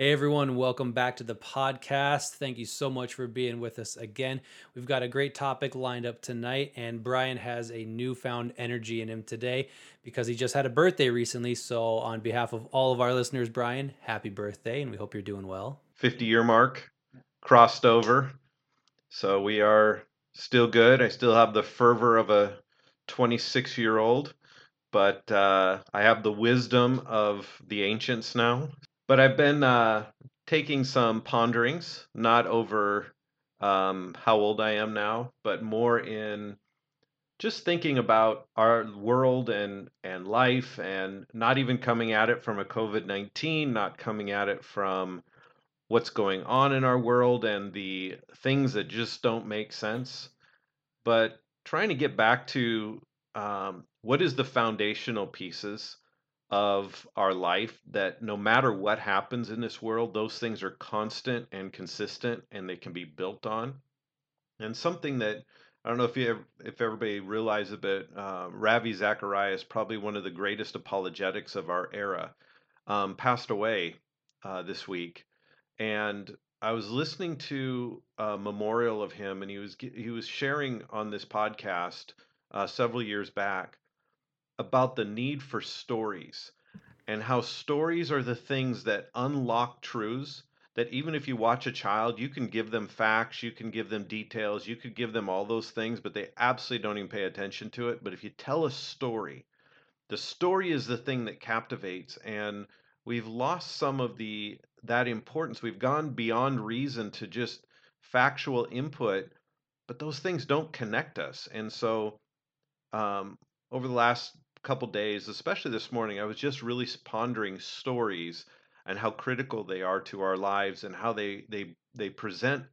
Hey everyone, welcome back to the podcast. Thank you so much for being with us again. We've got a great topic lined up tonight, and Brian has a newfound energy in him today because he just had a birthday recently. So, on behalf of all of our listeners, Brian, happy birthday, and we hope you're doing well. 50 year mark crossed over. So we are still good. I still have the fervor of a 26 year old, but uh, I have the wisdom of the ancients now. But I've been uh, taking some ponderings, not over um, how old I am now, but more in just thinking about our world and and life, and not even coming at it from a COVID nineteen, not coming at it from what's going on in our world and the things that just don't make sense, but trying to get back to um, what is the foundational pieces of our life that no matter what happens in this world, those things are constant and consistent and they can be built on. And something that I don't know if you if everybody realizes but uh, Ravi Zacharias, probably one of the greatest apologetics of our era, um, passed away uh, this week, and I was listening to a memorial of him, and he was he was sharing on this podcast uh, several years back about the need for stories and how stories are the things that unlock truths that even if you watch a child, you can give them facts, you can give them details, you could give them all those things, but they absolutely don't even pay attention to it. But if you tell a story, the story is the thing that captivates and we've lost some of the that importance. We've gone beyond reason to just factual input, but those things don't connect us. And so um, over the last couple days, especially this morning, I was just really pondering stories and how critical they are to our lives and how they they they present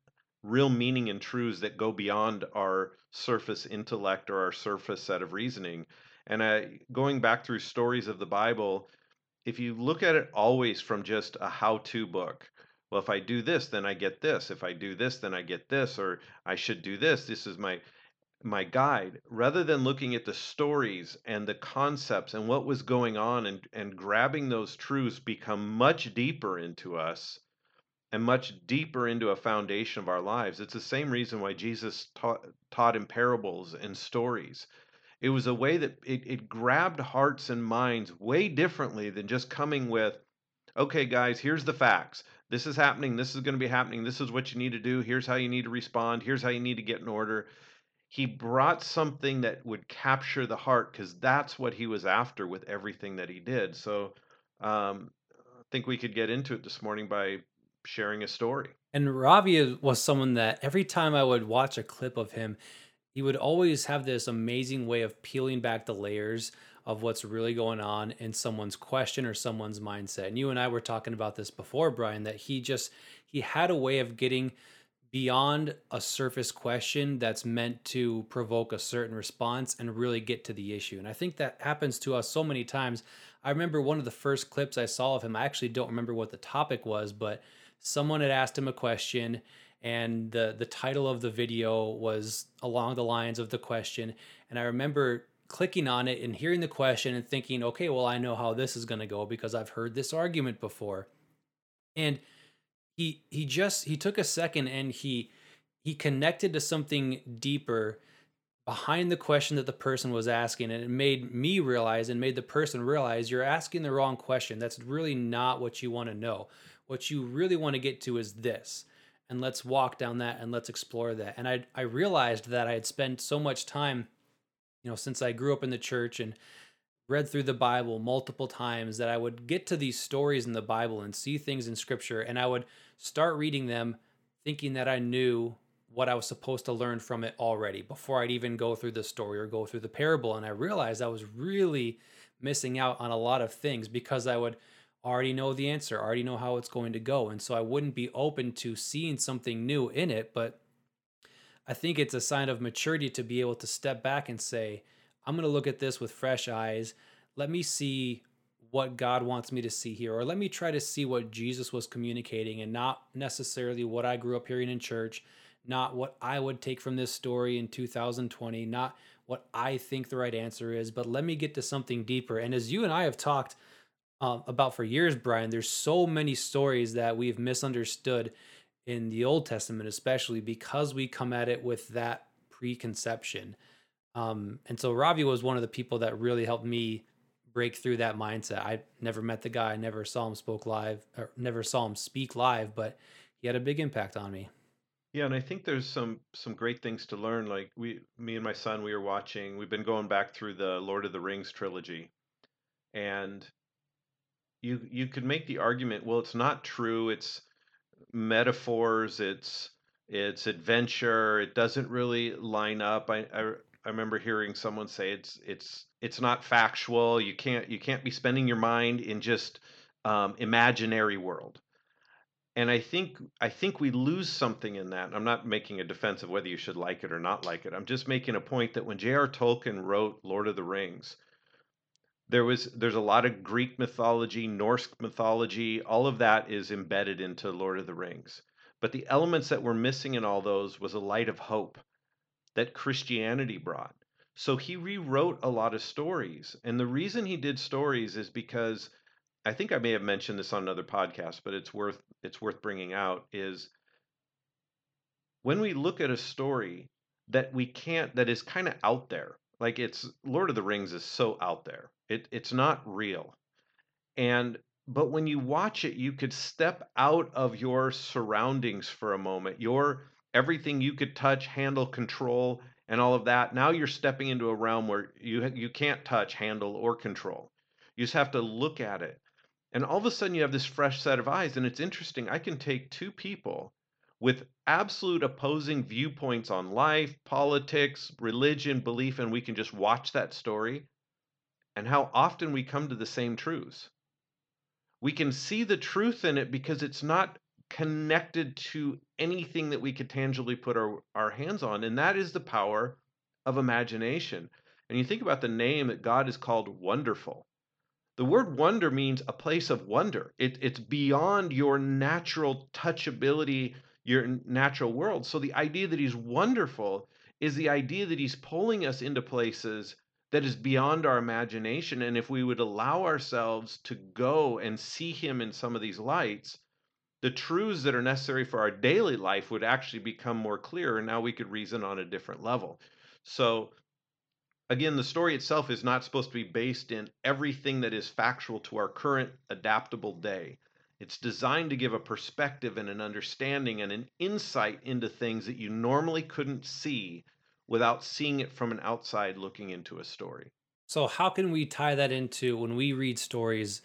real meaning and truths that go beyond our surface intellect or our surface set of reasoning. And I, going back through stories of the Bible, if you look at it always from just a how-to book, well, if I do this, then I get this. If I do this, then I get this, or I should do this. This is my my guide rather than looking at the stories and the concepts and what was going on and, and grabbing those truths become much deeper into us and much deeper into a foundation of our lives. It's the same reason why jesus taught, taught in parables and stories. It was a way that it, it grabbed hearts and minds way differently than just coming with okay guys here's the facts. This is happening. This is going to be happening. This is what you need to do. Here's how you need to respond. Here's how you need to get in order he brought something that would capture the heart because that's what he was after with everything that he did. So um, I think we could get into it this morning by sharing a story. And Ravi was someone that every time I would watch a clip of him, he would always have this amazing way of peeling back the layers of what's really going on in someone's question or someone's mindset. And you and I were talking about this before, Brian, that he just he had a way of getting beyond a surface question that's meant to provoke a certain response and really get to the issue. And I think that happens to us so many times. I remember one of the first clips I saw of him, I actually don't remember what the topic was, but someone had asked him a question and the the title of the video was along the lines of the question and I remember clicking on it and hearing the question and thinking, "Okay, well I know how this is going to go because I've heard this argument before." And he he just he took a second and he he connected to something deeper behind the question that the person was asking. And it made me realize and made the person realize you're asking the wrong question. That's really not what you want to know. What you really want to get to is this. And let's walk down that and let's explore that. And i i realized that i had spent so much time you know since i grew up in the church and read through the Bible multiple times that I would get to these stories in the Bible and see things in scripture. And I would start reading them thinking that I knew what I was supposed to learn from it already before I'd even go through the story or go through the parable and I realized I was really missing out on a lot of things because I would already know the answer, already know how it's going to go and so I wouldn't be open to seeing something new in it, but I think it's a sign of maturity to be able to step back and say, I'm going to look at this with fresh eyes. Let me see what God wants me to see here, or let me try to see what Jesus was communicating and not necessarily what I grew up hearing in church, not what I would take from this story in 2020, not what I think the right answer is, but let me get to something deeper. And as you and I have talked um, about for years, Brian. There's so many stories that we've misunderstood in the Old Testament, especially because we come at it with that preconception. Um, and so Ravi was one of the people that really helped me break through that mindset. I never met the guy, never saw him spoke live, or never saw him speak live, but he had a big impact on me. Yeah, and I think there's some some great things to learn. Like we, me and my son, we were watching. We've been going back through the Lord of the Rings trilogy, and you you could make the argument, well, it's not true. It's metaphors. It's it's adventure. It doesn't really line up. I, I I remember hearing someone say it's it's it's not factual. You can't you can't be spending your mind in just um, imaginary world. And I think I think we lose something in that. I'm not making a defense of whether you should like it or not like it. I'm just making a point that when J.R. Tolkien wrote Lord of the Rings, there was there's a lot of Greek mythology, Norse mythology, all of that is embedded into Lord of the Rings. But the elements that were missing in all those was a light of hope that Christianity brought. So he rewrote a lot of stories. And the reason he did stories is because I think I may have mentioned this on another podcast, but it's worth it's worth bringing out is when we look at a story that we can't that is kind of out there. Like it's Lord of the Rings is so out there. It it's not real. And but when you watch it, you could step out of your surroundings for a moment. Your everything you could touch, handle, control, and all of that. Now you're stepping into a realm where you you can't touch, handle, or control. You just have to look at it. And all of a sudden you have this fresh set of eyes. And it's interesting. I can take two people with absolute opposing viewpoints on life, politics, religion, belief, and we can just watch that story and how often we come to the same truths. We can see the truth in it because it's not connected to anything that we could tangibly put our, our hands on, and that is the power of imagination. And you think about the name that God is called wonderful. The word wonder means a place of wonder. It, it's beyond your natural touchability, your natural world. So the idea that he's wonderful is the idea that he's pulling us into places that is beyond our imagination. And if we would allow ourselves to go and see him in some of these lights, the truths that are necessary for our daily life would actually become more clear. And now we could reason on a different level. So again, the story itself is not supposed to be based in everything that is factual to our current adaptable day. It's designed to give a perspective and an understanding and an insight into things that you normally couldn't see without seeing it from an outside looking into a story. So, how can we tie that into when we read stories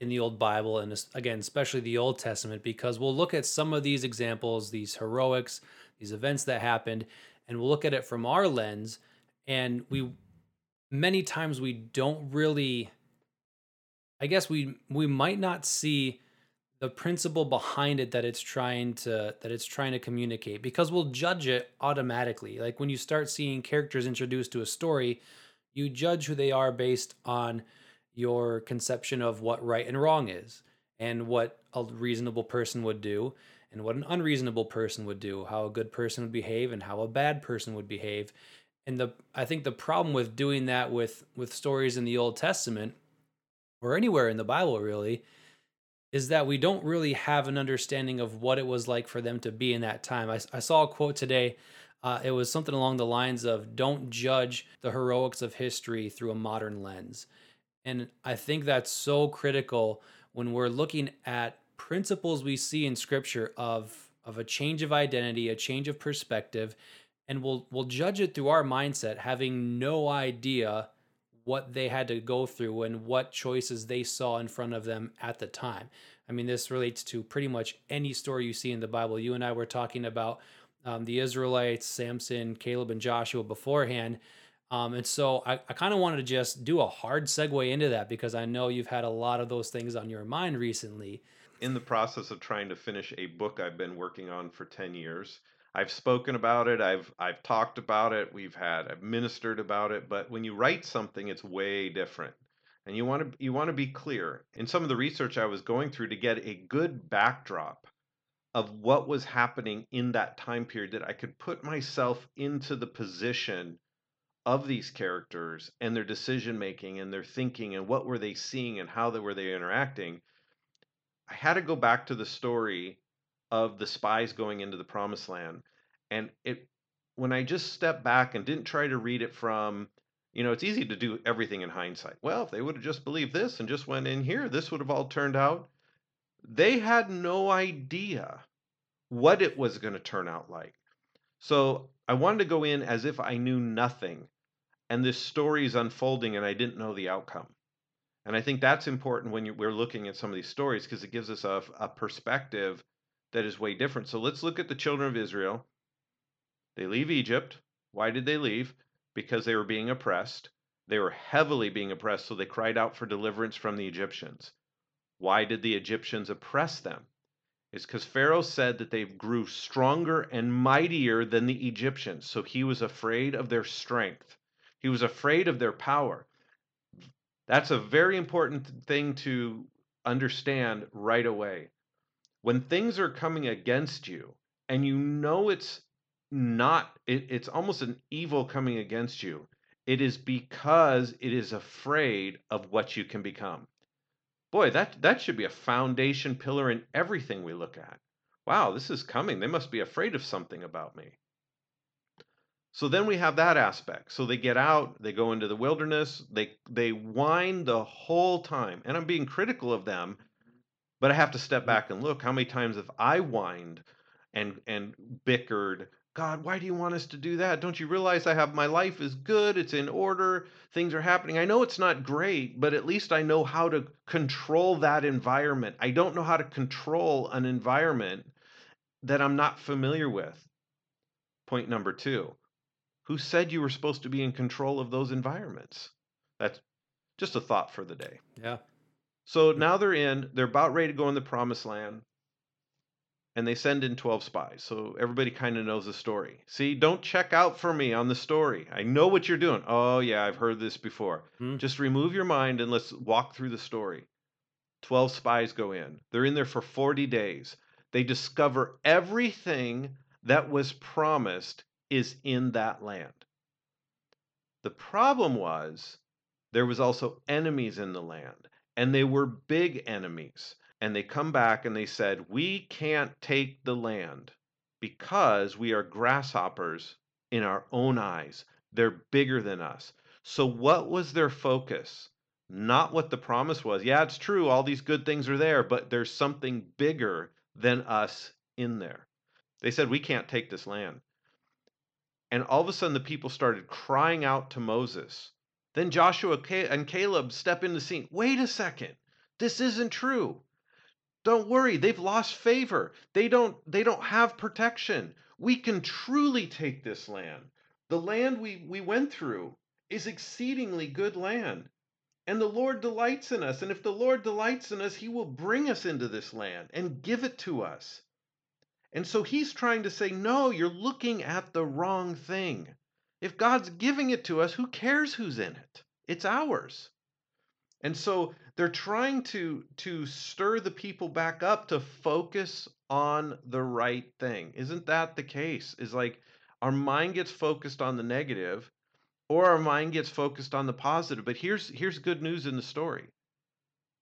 in the Old Bible and again, especially the Old Testament? Because we'll look at some of these examples, these heroics, these events that happened, and we'll look at it from our lens. And we many times we don't really I guess we we might not see the principle behind it that it's trying to that it's trying to communicate because we'll judge it automatically. Like when you start seeing characters introduced to a story, you judge who they are based on your conception of what right and wrong is and what a reasonable person would do and what an unreasonable person would do, how a good person would behave and how a bad person would behave. And the i think the problem with doing that with with stories in the old testament or anywhere in the bible really is that we don't really have an understanding of what it was like for them to be in that time. I, I saw a quote today uh, it was something along the lines of don't judge the heroics of history through a modern lens and i think that's so critical when we're looking at principles we see in scripture of of a change of identity a change of perspective and we'll we'll judge it through our mindset having no idea what they had to go through and what choices they saw in front of them at the time. I mean, this relates to pretty much any story you see in the Bible. You and I were talking about um, the Israelites, Samson, Caleb, and Joshua beforehand. Um, and so I, I kind of wanted to just do a hard segue into that because I know you've had a lot of those things on your mind recently. In the process of trying to finish a book I've been working on for 10 years, I've spoken about it. I've I've talked about it. We've had I've ministered about it. But when you write something, it's way different, and you want to you want to be clear. In some of the research I was going through to get a good backdrop of what was happening in that time period, that I could put myself into the position of these characters and their decision making and their thinking and what were they seeing and how they were they interacting, I had to go back to the story of the spies going into the promised land. And it when I just stepped back and didn't try to read it from, you know, it's easy to do everything in hindsight. Well, if they would have just believed this and just went in here, this would have all turned out. They had no idea what it was going to turn out like. So I wanted to go in as if I knew nothing and this story is unfolding and I didn't know the outcome. And I think that's important when you, we're looking at some of these stories because it gives us a, a perspective that is way different. So let's look at the children of Israel. They leave Egypt. Why did they leave? Because they were being oppressed. They were heavily being oppressed, so they cried out for deliverance from the Egyptians. Why did the Egyptians oppress them? It's because Pharaoh said that they grew stronger and mightier than the Egyptians, so he was afraid of their strength. He was afraid of their power. That's a very important thing to understand right away. When things are coming against you and you know it's not, it, it's almost an evil coming against you, it is because it is afraid of what you can become. Boy, that, that should be a foundation pillar in everything we look at. Wow, this is coming. They must be afraid of something about me. So then we have that aspect. So they get out, they go into the wilderness, they they whine the whole time. And I'm being critical of them, but I have to step mm-hmm. back and look how many times have I whined and and bickered God, why do you want us to do that? Don't you realize I have my life is good, it's in order, things are happening. I know it's not great, but at least I know how to control that environment. I don't know how to control an environment that I'm not familiar with. Point number 2. Who said you were supposed to be in control of those environments? That's just a thought for the day. Yeah. So now they're in, they're about ready to go in the promised land and they send in 12 spies. So everybody kind of knows the story. See, don't check out for me on the story. I know what you're doing. Oh, yeah, I've heard this before. Hmm. Just remove your mind and let's walk through the story. 12 spies go in. They're in there for 40 days. They discover everything that was promised is in that land. The problem was there was also enemies in the land, and they were big enemies and they come back and they said, We can't take the land because we are grasshoppers in our own eyes. They're bigger than us. So, what was their focus? Not what the promise was. Yeah, it's true, all these good things are there, but there's something bigger than us in there. They said, We can't take this land. And all of a sudden, the people started crying out to Moses. Then Joshua and Caleb step in the scene. Wait a second. This isn't true. Don't worry, they've lost favor. They don't they don't have protection. We can truly take this land. The land we, we went through is exceedingly good land. And the Lord delights in us. And if the Lord delights in us, he will bring us into this land and give it to us. And so he's trying to say, no, you're looking at the wrong thing. If God's giving it to us, who cares who's in it? It's ours. And so they're trying to to stir the people back up to focus on the right thing. Isn't that the case? Is like our mind gets focused on the negative or our mind gets focused on the positive. But here's here's good news in the story.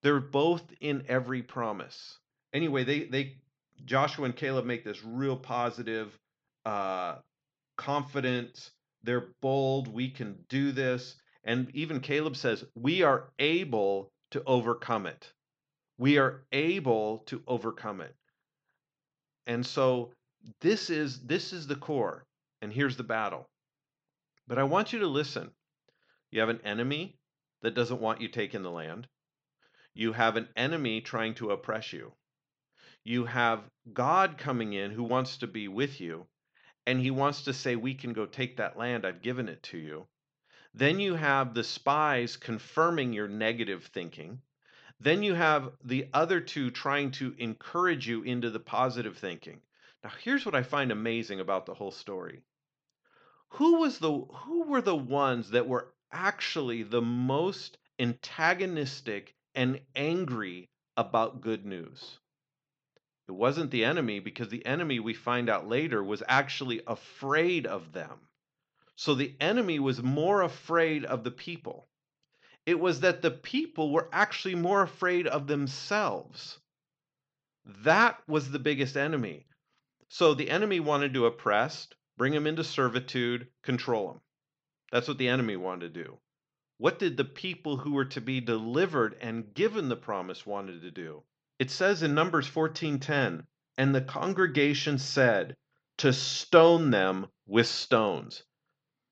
They're both in every promise. Anyway, they they Joshua and Caleb make this real positive uh confident, they're bold, we can do this. And even Caleb says, We are able to overcome it. We are able to overcome it. And so this is this is the core and here's the battle. But I want you to listen. You have an enemy that doesn't want you taking the land. You have an enemy trying to oppress you. You have God coming in who wants to be with you and he wants to say we can go take that land. I've given it to you. Then you have the spies confirming your negative thinking. Then you have the other two trying to encourage you into the positive thinking. Now, here's what I find amazing about the whole story. Who was the who were the ones that were actually the most antagonistic and angry about good news? It wasn't the enemy because the enemy we find out later was actually afraid of them. So the enemy was more afraid of the people. It was that the people were actually more afraid of themselves. That was the biggest enemy. So the enemy wanted to oppress, bring them into servitude, control them. That's what the enemy wanted to do. What did the people who were to be delivered and given the promise wanted to do? It says in Numbers 14:10, and the congregation said to stone them with stones.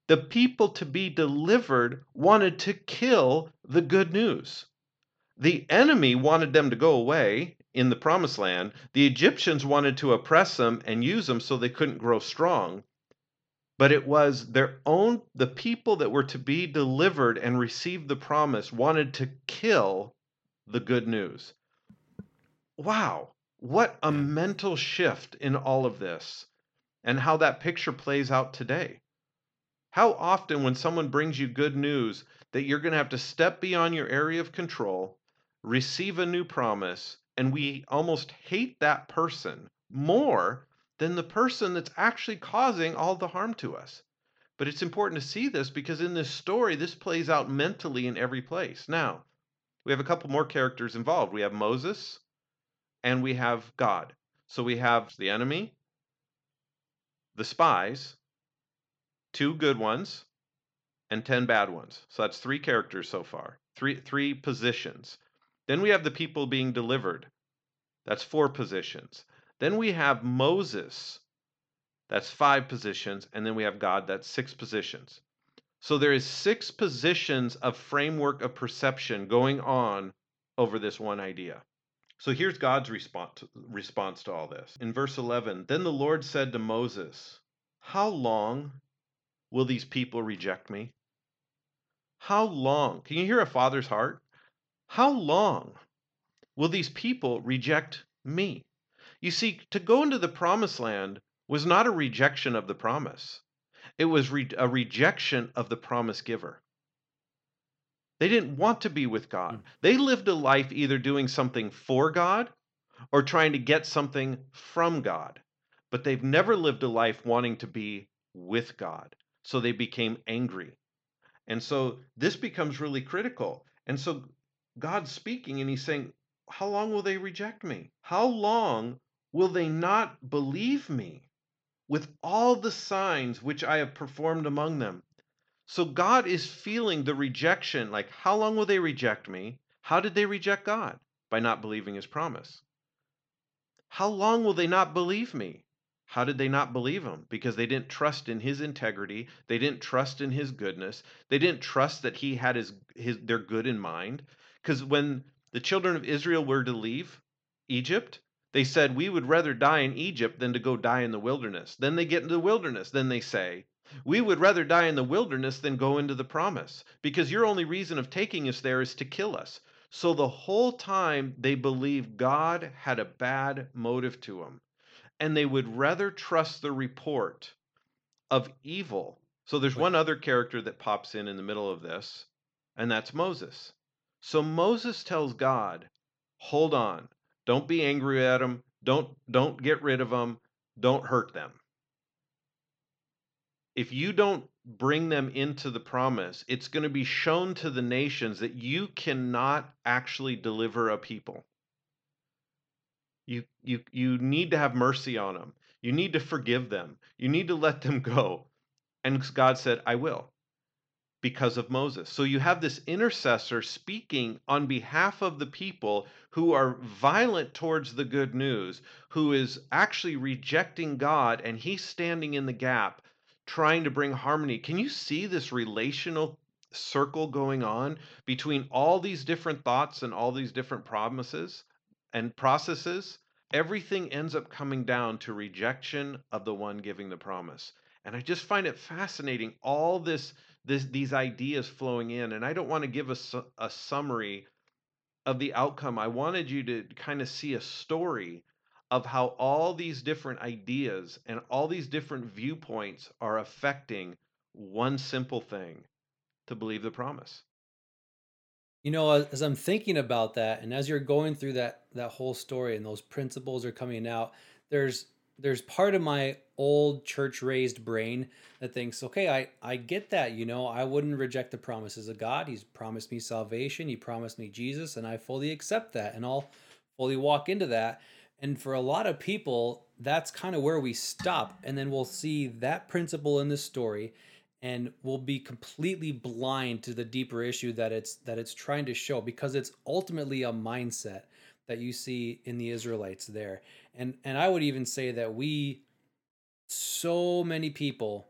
The people to be delivered wanted to kill the good news. The enemy wanted them to go away in the promised land. The Egyptians wanted to oppress them and use them so they couldn't grow strong but it was their own the people that were to be delivered and receive the promise wanted to kill the good news wow what a mental shift in all of this and how that picture plays out today how often when someone brings you good news that you're going to have to step beyond your area of control receive a new promise and we almost hate that person more than the person that's actually causing all the harm to us. But it's important to see this because in this story, this plays out mentally in every place. Now, we have a couple more characters involved. We have Moses and we have God. So we have the enemy, the spies, two good ones, and 10 bad ones. So that's three characters so far, three, three positions. Then we have the people being delivered. That's four positions. Then we have Moses, that's five positions, and then we have God, that's six positions. So there is six positions of framework of perception going on over this one idea. So here's God's response response to all this. In verse 11, then the Lord said to Moses, "How long will these people reject me? How long? Can you hear a father's heart? How long will these people reject me?" You see, to go into the promised land was not a rejection of the promise, it was re- a rejection of the promise giver. They didn't want to be with God. Mm. They lived a life either doing something for God or trying to get something from God. But they've never lived a life wanting to be with God. So they became angry. And so this becomes really critical. And so God's speaking and he's saying, How long will they reject me? How long will they not believe me with all the signs which I have performed among them? So God is feeling the rejection. Like, how long will they reject me? How did they reject God? By not believing his promise. How long will they not believe me? How did they not believe him? Because they didn't trust in his integrity. They didn't trust in his goodness. They didn't trust that he had his, his their good in mind. Because when the children of Israel were to leave Egypt, they said, We would rather die in Egypt than to go die in the wilderness. Then they get into the wilderness. Then they say, We would rather die in the wilderness than go into the promise, because your only reason of taking us there is to kill us. So the whole time they believed God had a bad motive to them, and they would rather trust the report of evil. So there's one other character that pops in in the middle of this, and that's Moses. So Moses tells God, Hold on. Don't be angry at them. Don't don't get rid of them. Don't hurt them. If you don't bring them into the promise, it's going to be shown to the nations that you cannot actually deliver a people. You you you need to have mercy on them. You need to forgive them. You need to let them go. And God said, "I will." because of Moses. So you have this intercessor speaking on behalf of the people who are violent towards the good news, who is actually rejecting God, and he's standing in the gap trying to bring harmony. Can you see this relational circle going on between all these different thoughts and all these different promises and processes? Everything ends up coming down to rejection of the one giving the promise. And I just find it fascinating all this this, these ideas flowing in. And I don't want to give a, a summary of the outcome. I wanted you to kind of see a story of how all these different ideas and all these different viewpoints are affecting one simple thing to believe the promise. You know, as I'm thinking about that, and as you're going through that that whole story, and those principles are coming out, there's there's part of my old church raised brain that thinks, okay, I, I get that, you know, I wouldn't reject the promises of God. He's promised me salvation, He promised me Jesus, and I fully accept that and I'll fully walk into that. And for a lot of people, that's kind of where we stop. And then we'll see that principle in the story and we'll be completely blind to the deeper issue that it's that it's trying to show because it's ultimately a mindset that you see in the Israelites there. And and I would even say that we so many people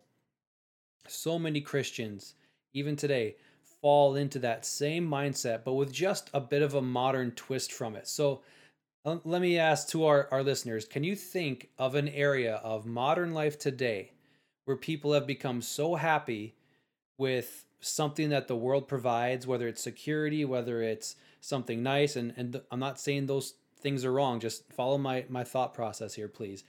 so many Christians even today fall into that same mindset but with just a bit of a modern twist from it. So let me ask to our, our listeners can you think of an area of modern life today where people have become so happy with something that the world provides whether it's security whether it's something nice? And and i'm not saying those things are wrong just follow my my thought process here please.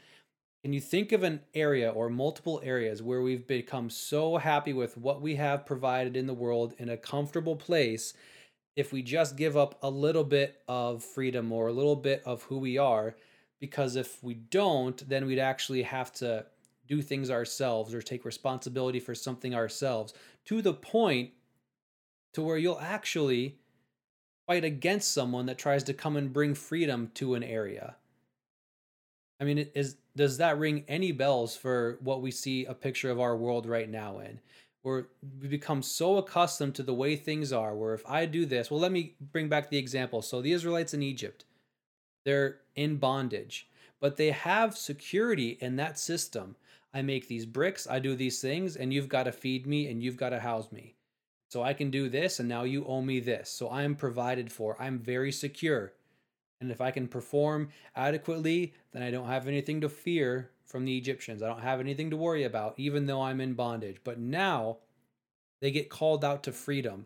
Can you think of an area or multiple areas where we've become so happy with what we have provided in the world in a comfortable place if we just give up a little bit of freedom or a little bit of who we are because if we don't then we'd actually have to do things ourselves or take responsibility for something ourselves to the point to where you'll actually fight against someone that tries to come and bring freedom to an area. I mean is does that ring any bells for what we see a picture of our world right now in where we become so accustomed to the way things are where if i do this well let me bring back the example. So the israelites in egypt they're in bondage but they have security in that system. I make these bricks i do these things and you've got to feed me and you've got to house me. So i can do this and now you owe me this. So i'm provided for. I'm very secure and if i can perform adequately then i don't have anything to fear from the Egyptians. I don't have anything to worry about, even though I'm in bondage. But now they get called out to freedom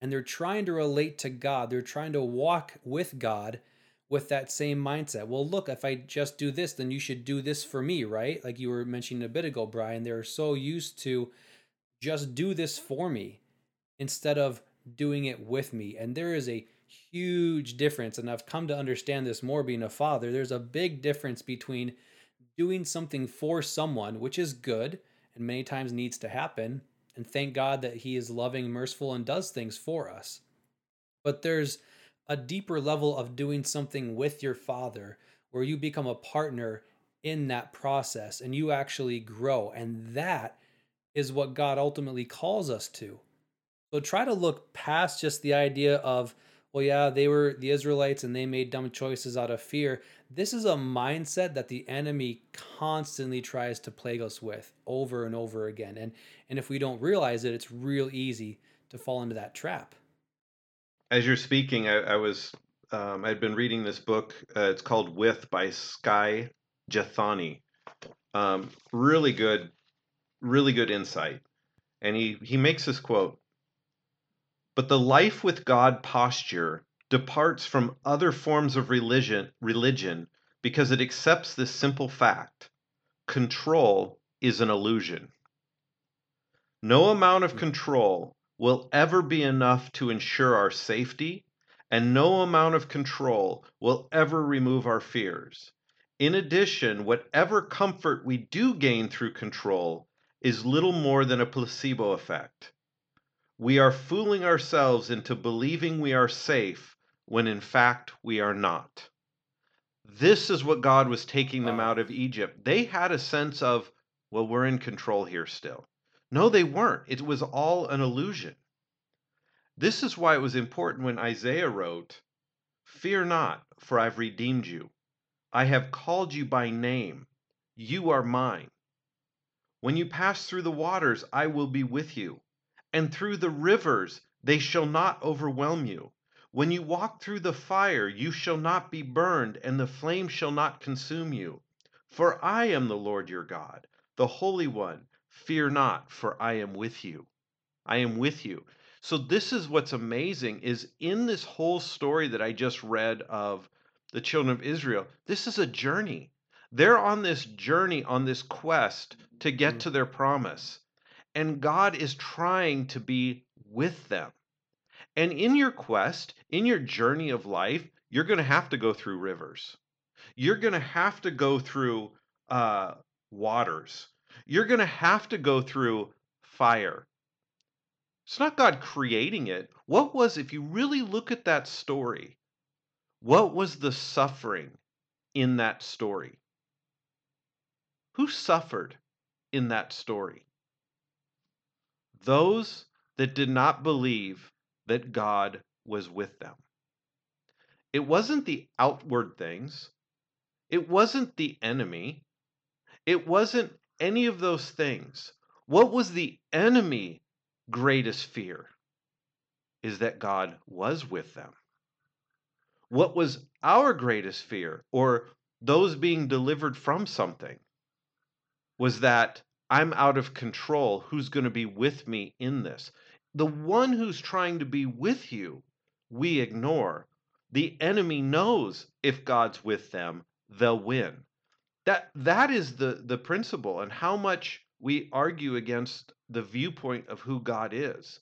and they're trying to relate to God. They're trying to walk with God with that same mindset. Well, look, if I just do this, then you should do this for me, right? Like you were mentioning a bit ago, Brian. They're so used to just do this for me instead of doing it with me. And there is a huge difference. And I've come to understand this more being a father. There's a big difference between doing something for someone, which is good and many times needs to happen. And thank God that He is loving, merciful, and does things for us. But there's a deeper level of doing something with your Father where you become a partner in that process and you actually grow. And that is what God ultimately calls us to. So try to look past just the idea of, well, yeah, they were the Israelites and they made dumb choices out of fear. This is a mindset that the enemy constantly tries to plague us with over and over again. And and if we don't realize it, it's real easy to fall into that trap. As you're speaking, I, I was um, I'd been reading this book. Uh, it's called With by Skye Jethani. Um, really good, really good insight. And he he makes this quote. But the life with God posture departs from other forms of religion, religion because it accepts this simple fact control is an illusion. No amount of hmm. control will ever be enough to ensure our safety, and no amount of control will ever remove our fears. In addition, whatever comfort we do gain through control is little more than a placebo effect. We are fooling ourselves into believing we are safe when in fact we are not. This is what God was taking them out of Egypt. They had a sense of, well, we're in control here still. No, they weren't. It was all an illusion. This is why it was important when Isaiah wrote, Fear not, for I've redeemed you. I have called you by name. You are mine. When you pass through the waters, I will be with you and through the rivers they shall not overwhelm you. When you walk through the fire, you shall not be burned, and the flame shall not consume you. For I am the Lord your God, the Holy One. Fear not, for I am with you. I am with you. So this is what's amazing is in this whole story that I just read of the children of Israel, this is a journey. They're on this journey, on this quest to get mm. to their promise and God is trying to be with them. And in your quest, in your journey of life, you're going to have to go through rivers. You're going to have to go through uh, waters. You're going to have to go through fire. It's not God creating it. What was, if you really look at that story, what was the suffering in that story? Who suffered in that story? Those that did not believe that God was with them. It wasn't the outward things, it wasn't the enemy, it wasn't any of those things. What was the enemy greatest fear? Is that God was with them. What was our greatest fear, or those being delivered from something, was that I'm out of control. Who's going to be with me in this? The one who's trying to be with you, we ignore. The enemy knows if God's with them, they'll win. That that is the the principle and how much we argue against the viewpoint of who God is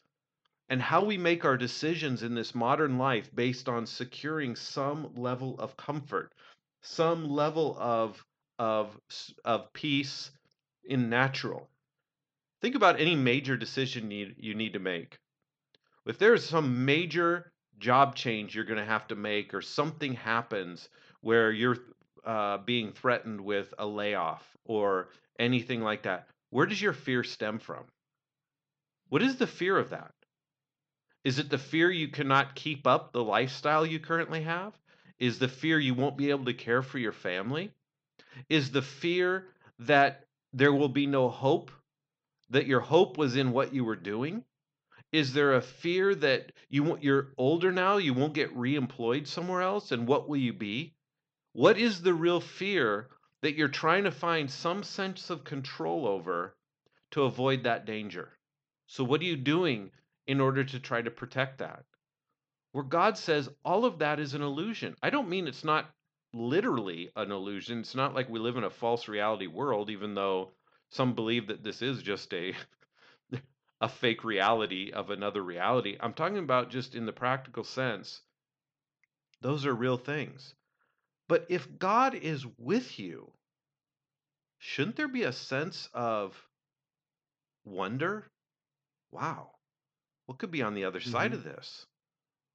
and how we make our decisions in this modern life based on securing some level of comfort, some level of of of peace in natural. Think about any major decision you, you need to make. If there's some major job change you're going to have to make, or something happens where you're uh, being threatened with a layoff or anything like that, where does your fear stem from? What is the fear of that? Is it the fear you cannot keep up the lifestyle you currently have? Is the fear you won't be able to care for your family? Is the fear that there will be no hope, that your hope was in what you were doing? Is there a fear that you you're older now, you won't get reemployed somewhere else, and what will you be? What is the real fear that you're trying to find some sense of control over to avoid that danger? So, what are you doing in order to try to protect that? Where God says all of that is an illusion. I don't mean it's not literally an illusion. It's not like we live in a false reality world, even though some believe that this is just a a fake reality of another reality. I'm talking about just in the practical sense. Those are real things. But if God is with you, shouldn't there be a sense of wonder? Wow, what could be on the other side hmm of this?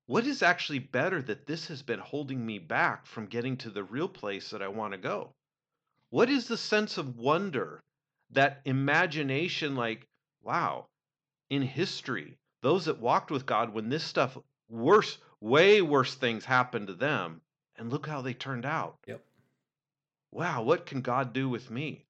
What is actually better that this has been holding me back from getting to the real place that I want to go? What is the sense of wonder, that imagination like, wow, in history, those that walked with God when this stuff worse, way worse things happened to them, and look how they turned out. Yep. Wow, what can God do with me?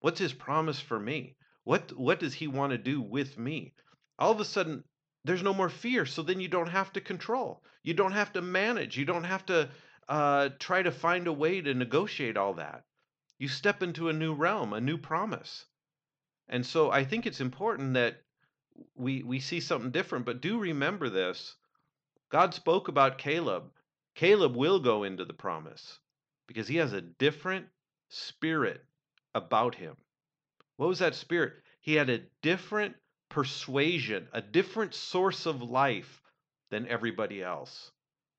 What's his promise for me? What what does he want to do with me? All of a sudden there's no more fear, so then you don't have to control. You don't have to manage. You don't have to uh, try to find a way to negotiate all that. You step into a new realm, a new promise. And so I think it's important that we we see something different, but do remember this. God spoke about Caleb. Caleb will go into the promise because he has a different spirit about him. What was that spirit? He had a different persuasion, a different source of life than everybody else.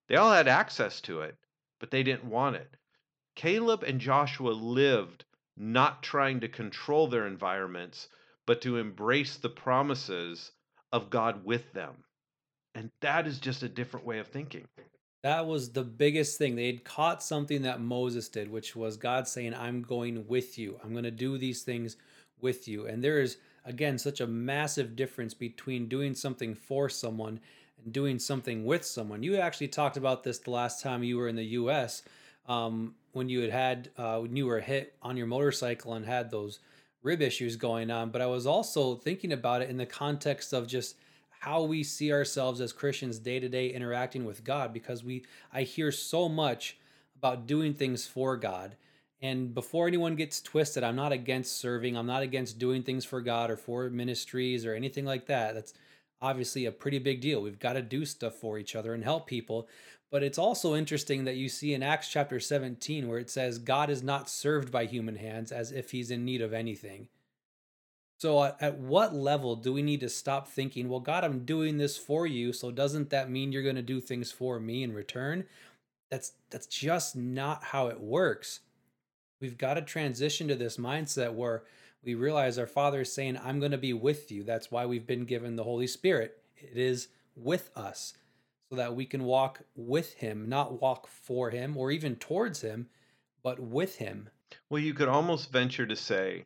They all had access to it, but they didn't want it. Caleb and Joshua lived not trying to control their environments, but to embrace the promises of God with them. And that is just a different way of thinking. That was the biggest thing. They had caught something that Moses did, which was God saying, I'm going with you. I'm going to do these things with you. And there is, again, such a massive difference between doing something for someone and doing something with someone. You actually talked about this the last time you were in the US um, when you had had, uh, when you were hit on your motorcycle and had those rib issues going on. But I was also thinking about it in the context of just how we see ourselves as Christians day to day interacting with God because we I hear so much about doing things for God. And before anyone gets twisted, I'm not against serving. I'm not against doing things for God or for ministries or anything like that. That's obviously a pretty big deal. We've got to do stuff for each other and help people. But it's also interesting that you see in Acts chapter 17 where it says, God is not served by human hands as if he's in need of anything. So, uh, at what level do we need to stop thinking, well, God, I'm doing this for you, so doesn't that mean you're going to do things for me in return? That's that's just not how it works. We've got to transition to this mindset where we realize our Father is saying, I'm going to be with you. That's why we've been given the Holy Spirit. It is with us so that we can walk with Him, not walk for Him or even towards Him, but with Him. Well, you could almost venture to say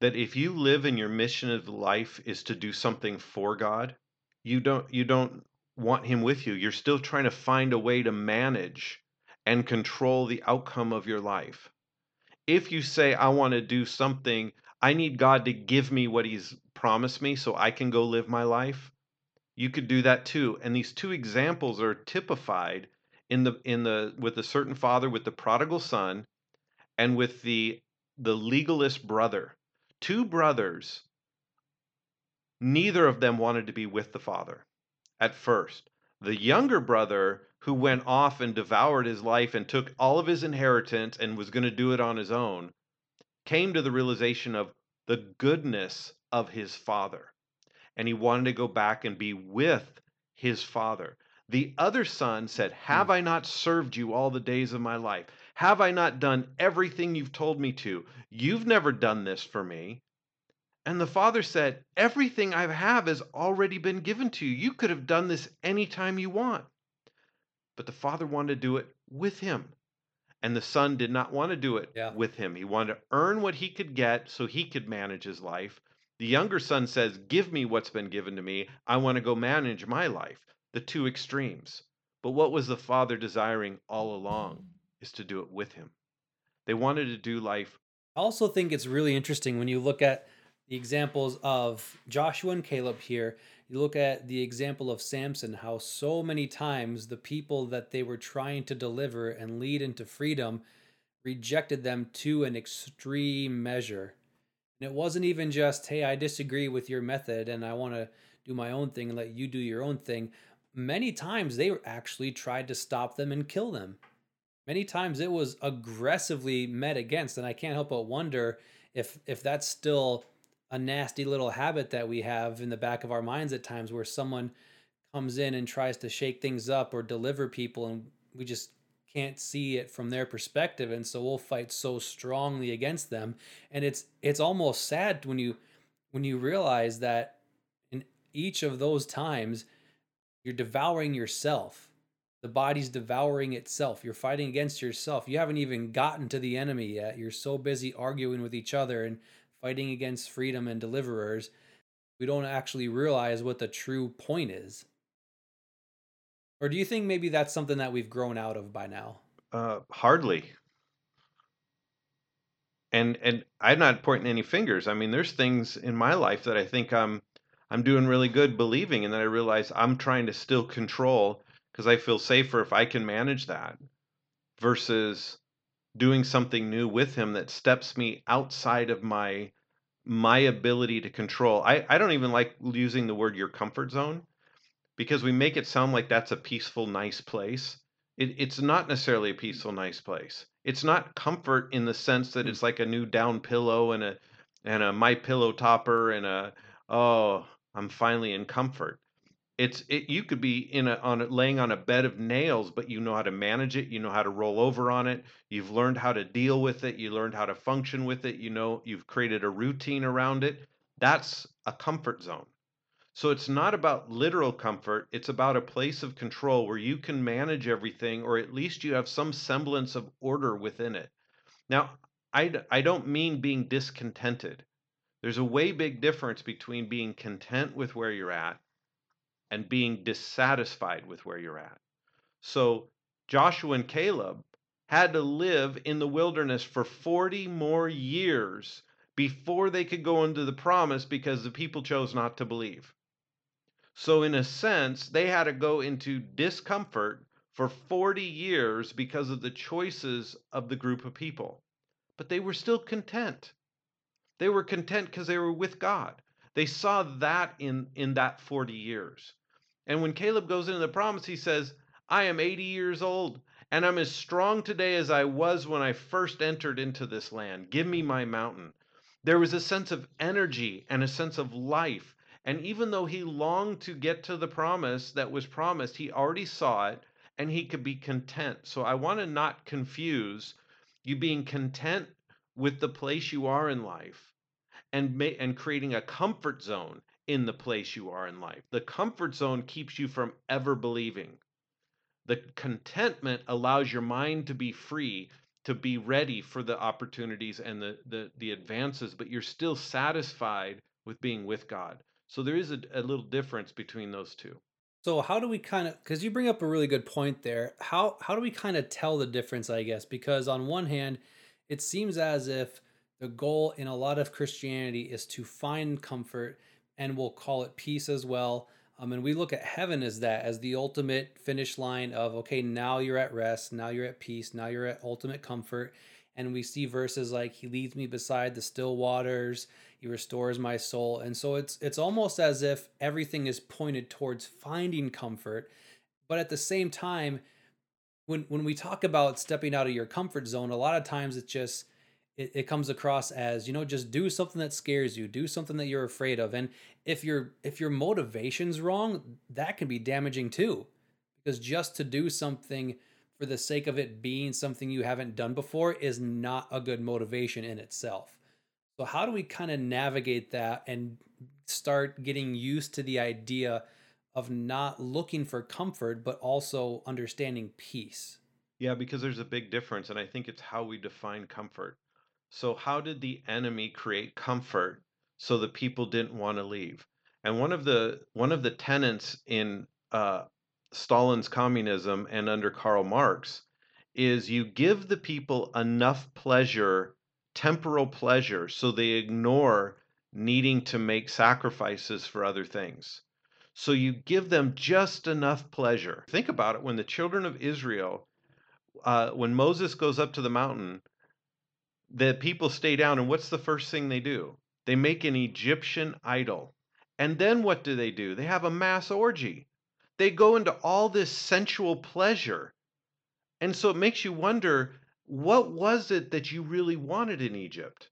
that if you live in your mission of life is to do something for God, you don't you don't want him with you. You're still trying to find a way to manage and control the outcome of your life. If you say I want to do something, I need God to give me what he's promised me so I can go live my life, you could do that too. And these two examples are typified in the in the with a certain father with the prodigal son and with the the legalist brother two brothers, neither of them wanted to be with the father at first. The younger brother, who went off and devoured his life and took all of his inheritance and was going to do it on his own, came to the realization of the goodness of his father. And he wanted to go back and be with his father. The other son said, hmm. Have I not served you all the days of my life? Have I not done everything you've told me to? You've never done this for me. And the father said, Everything I have has already been given to you. You could have done this anytime you want. But the father wanted to do it with him. And the son did not want to do it Yeah. with him. He wanted to earn what he could get so he could manage his life. The younger son says, Give me what's been given to me. I want to go manage my life. The two extremes. But what was the father desiring all along? Is to do it with him. They wanted to do life. I also think it's really interesting when you look at the examples of Joshua and Caleb here. You look at the example of Samson, how so many times the people that they were trying to deliver and lead into freedom rejected them to an extreme measure. And it wasn't even just, hey, I disagree with your method and I want to do my own thing and let you do your own thing. Many times they actually tried to stop them and kill them many times it was aggressively met against and i can't help but wonder if if that's still a nasty little habit that we have in the back of our minds at times where someone comes in and tries to shake things up or deliver people and we just can't see it from their perspective and so we'll fight so strongly against them and it's it's almost sad when you when you realize that in each of those times you're devouring yourself the body's devouring itself. You're fighting against yourself. You haven't even gotten to the enemy yet. You're so busy arguing with each other and fighting against freedom and deliverers. We don't actually realize what the true point is. Or do you think maybe that's something that we've grown out of by now? Uh, hardly. And and I'm not pointing any fingers. I mean, there's things in my life that I think I'm I'm doing really good believing, and then I realize I'm trying to still control because I feel safer if I can manage that versus doing something new with him that steps me outside of my my ability to control. I, I don't even like using the word your comfort zone because we make it sound like that's a peaceful, nice place. It, it's not necessarily a peaceful, nice place. It's not comfort in the sense that Hmm. it's like a new down pillow and a and a my pillow topper and a oh I'm finally in comfort it's it, you could be in a on a, laying on a bed of nails but you know how to manage it you know how to roll over on it you've learned how to deal with it you learned how to function with it you know you've created a routine around it that's a comfort zone. So it's not about literal comfort it's about a place of control where you can manage everything or at least you have some semblance of order within it. Now i i don't mean being discontented. There's a way big difference between being content with where you're at and being dissatisfied with where you're at. So Joshua and Caleb had to live in the wilderness for 40 more years before they could go into the promise because the people chose not to believe. So, in a sense, they had to go into discomfort for 40 years because of the choices of the group of people. But they were still content. They were content because they were with God. They saw that in, in that 40 years. And when Caleb goes into the promise, he says, I am 80 years old and I'm as strong today as I was when I first entered into this land. Give me my mountain. There was a sense of energy and a sense of life. And even though he longed to get to the promise that was promised, he already saw it and he could be content. So I want to not confuse you being content with the place you are in life and ma- and creating a comfort zone in the place you are in life. The comfort zone keeps you from ever believing. The contentment allows your mind to be free to be ready for the opportunities and the the, the advances, but you're still satisfied with being with God. So there is a, a little difference between those two. So how do we kind of cuz you bring up a really good point there. How how do we kind of tell the difference, I guess? Because on one hand, it seems as if the goal in a lot of Christianity is to find comfort and we'll call it peace as well. Um, and we look at heaven as that, as the ultimate finish line of, okay, now you're at rest, now you're at peace, now you're at ultimate comfort. And we see verses like, He leads me beside the still waters, He restores my soul. And so it's it's almost as if everything is pointed towards finding comfort. But at the same time, when when we talk about stepping out of your comfort zone, a lot of times it's just it, it comes across as you know just do something that scares you do something that you're afraid of and if your if your motivation's wrong that can be damaging too because just to do something for the sake of it being something you haven't done before is not a good motivation in itself so how do we kind of navigate that and start getting used to the idea of not looking for comfort but also understanding peace Yeah, because there's a big difference, and I think it's how we define comfort. So, how did the enemy create comfort so the people didn't want to leave? And one of the one of the tenets in uh, Stalin's communism and under Karl Marx is you give the people enough pleasure, temporal pleasure, so they ignore needing to make sacrifices for other things. So you give them just enough pleasure. Think about it when the children of Israel, uh, when Moses goes up to the mountain, the people stay down, and what's the first thing they do? They make an Egyptian idol. And then what do they do? They have a mass orgy. They go into all this sensual pleasure. And so it makes you wonder what was it that you really wanted in Egypt?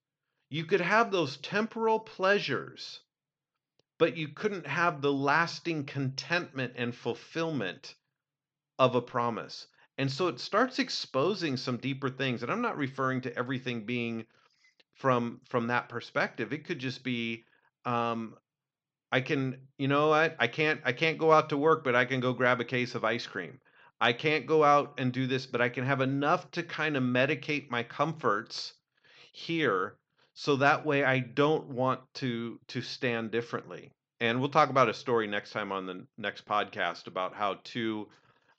You could have those temporal pleasures, but you couldn't have the lasting contentment and fulfillment of a promise. And so it starts exposing some deeper things. And I'm not referring to everything being from from that perspective. It could just be um I can, you know what? I can't I can't go out to work, but I can go grab a case of ice cream. I can't go out and do this, but I can have enough to kind of medicate my comforts here so that way I don't want to to stand differently. And we'll talk about a story next time on the next podcast about how two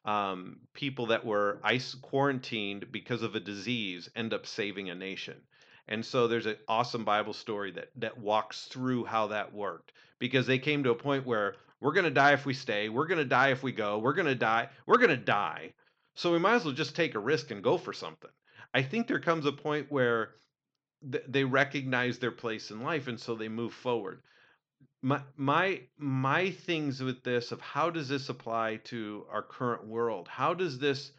um, people that were ice quarantined because of a disease end up saving a nation. And so there's an awesome Bible story that that walks through how that worked because they came to a point where we're going to die if we stay, we're going to die if we go, we're going to die, we're going to die. So we might as well just take a risk and go for something. I think there comes a point where th- they recognize their place in life and so they move forward my my my things with this of how does this apply to our current world? How does this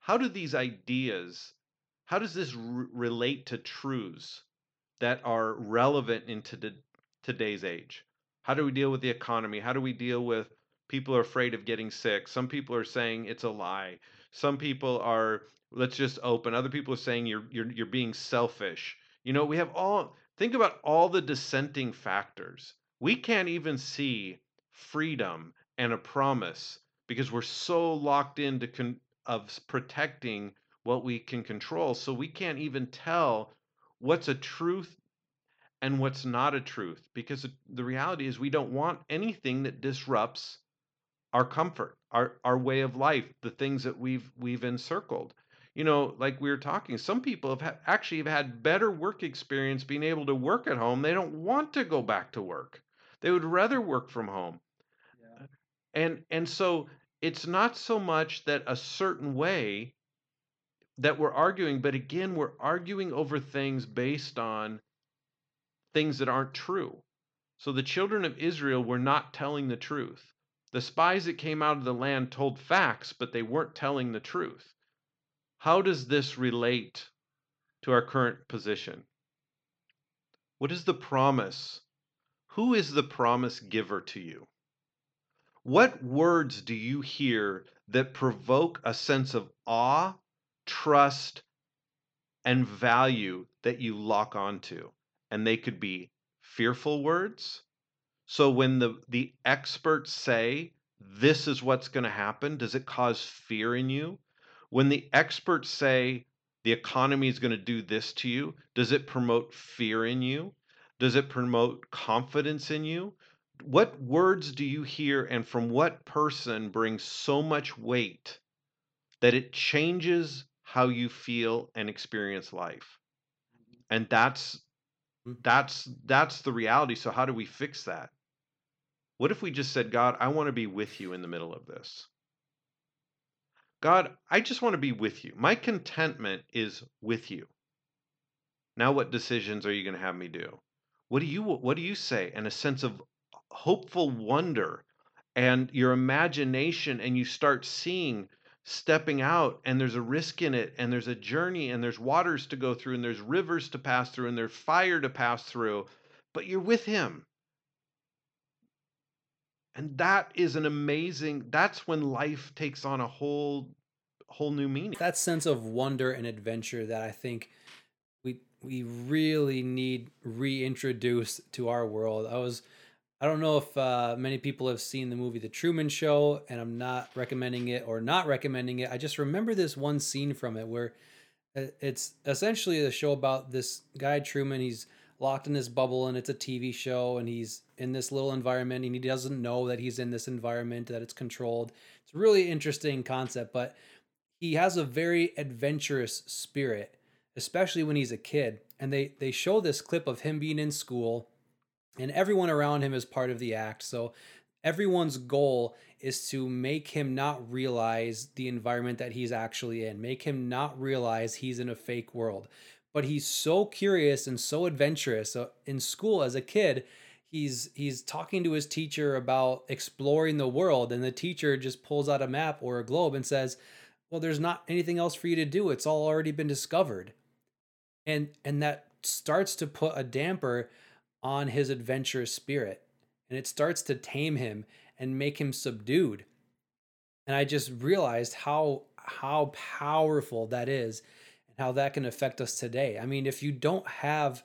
how do these ideas how does this relate to truths that are relevant into the, today's age? How do we deal with the economy? How do we deal with people are afraid of getting sick? Some people are saying it's a lie. Some people are let's just open. Other people are saying you're you're you're being selfish. You know we have all think about all the dissenting factors we can't even see freedom and a promise because we're so locked into con- of protecting what we can control so we can't even tell what's a truth and what's not a truth because the reality is we don't want anything that disrupts our comfort our our way of life the things that we've we've encircled. You know like we were talking some people have ha- actually have had better work experience being able to work at home they don't want to go back to work they would rather work from home. Yeah. Uh, and and so it's not so much that a certain way that we're arguing but again we're arguing over things based on things that aren't true. So the children of Israel were not telling the truth. The spies that came out of the land told facts but they weren't telling the truth. How does this relate to our current position? What is the promise who is the promise giver to you What words do you hear that provoke a sense of awe, trust, and value that you lock onto. And they could be fearful words. So when the, the experts say, this is what's going to happen, does it cause fear in you? When the experts say, the economy is going to do this to you, does it promote fear in you? Does it promote confidence in you? What words do you hear and from what person brings so much weight that it changes how you feel and experience life? And that's Mm. that's that's the reality. So how do we fix that? What if we just said, God, I want to be with you in the middle of this? God, I just want to be with you. My contentment is with you. Now what decisions are you going to have me do? What do you what do you say? And a sense of uh, hopeful wonder and your imagination and you start seeing stepping out and there's a risk in it and there's a journey and there's waters to go through and there's rivers to pass through and there's fire to pass through but you're with him and that is an amazing that's when life takes on a whole whole new meaning That sense of wonder and adventure that I think we really need reintroduced to our world. I was I don't know if uh, many people have seen the movie The Truman Show, and I'm not recommending it or not recommending it. I just remember this one scene from it where uh, it's essentially a show about this guy Truman. He's locked in this bubble, and it's a TV show, and he's in this little environment, and he doesn't know that he's in this environment that it's controlled. It's a really interesting concept, but he has a very adventurous spirit, especially when he's a kid. And they they show this clip of him being in school and everyone around him is part of the act. So everyone's goal is to make him not realize the environment that he's actually in, make him not realize he's in a fake world. But he's so curious and so adventurous. So in school as a kid, he's he's talking to his teacher about exploring the world and the teacher just pulls out a map or a globe and says, "Well, there's not anything else for you to do. It's all already been discovered." And and that starts to put a damper on his adventurous spirit. And it starts to tame him and make him subdued. And i just realized how how powerful that is and how that can affect us today. I mean if you don't have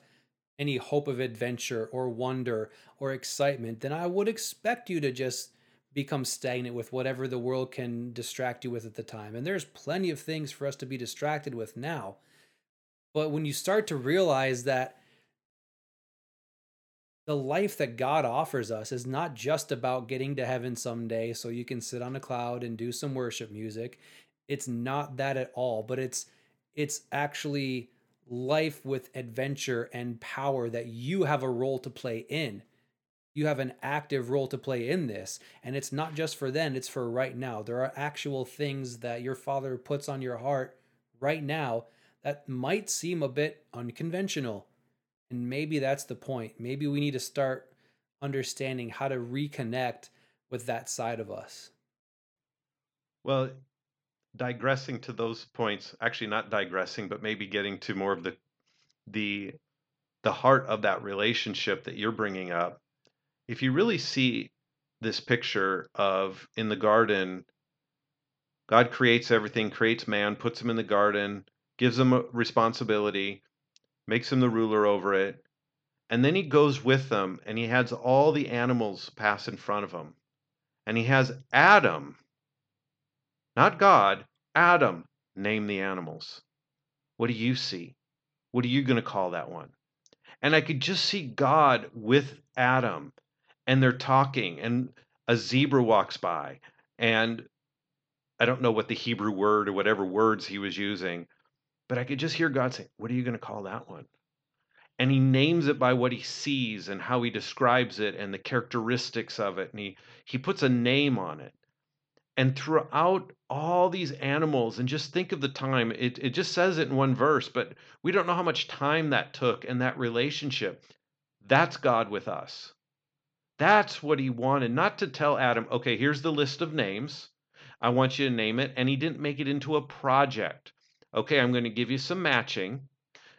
any hope of adventure or wonder or excitement then i would expect you to just become stagnant with whatever the world can distract you with at the time. And there's plenty of things for us to be distracted with now but when you start to realize that the life that God offers us is not just about getting to heaven someday so you can sit on a cloud and do some worship music. It's not that at all, but it's it's actually life with adventure and power that you have a role to play in. You have an active role to play in this, and it's not just for then, it's for right now. There are actual things that your father puts on your heart right now that might seem a bit unconventional and maybe that's the point. Maybe we need to start understanding how to reconnect with that side of us. well digressing to those points actually not digressing but maybe getting to more of the the the heart of that relationship that you're bringing up if you really see this picture of in the garden god creates everything creates man puts him in the garden gives a responsibility makes him the ruler over it and then he goes with them and he has all the animals pass in front of him. And he has adam not god adam name the animals. What do you see? What are you going to call that one? And I could just see God with Adam, and they're talking, and a zebra walks by, and I don't know what the Hebrew word or whatever words he was using, but I could just hear God say, What are you going to call that one? And he names it by what he sees and how he describes it and the characteristics of it, and he, he puts a name on it. And throughout all these animals, and just think of the time, it, it just says it in one verse, but we don't know how much time that took and that relationship. That's God with us. That's what he wanted, not to tell Adam, okay, here's the list of names. I want you to name it. And he didn't make it into a project. Okay, I'm going to give you some matching.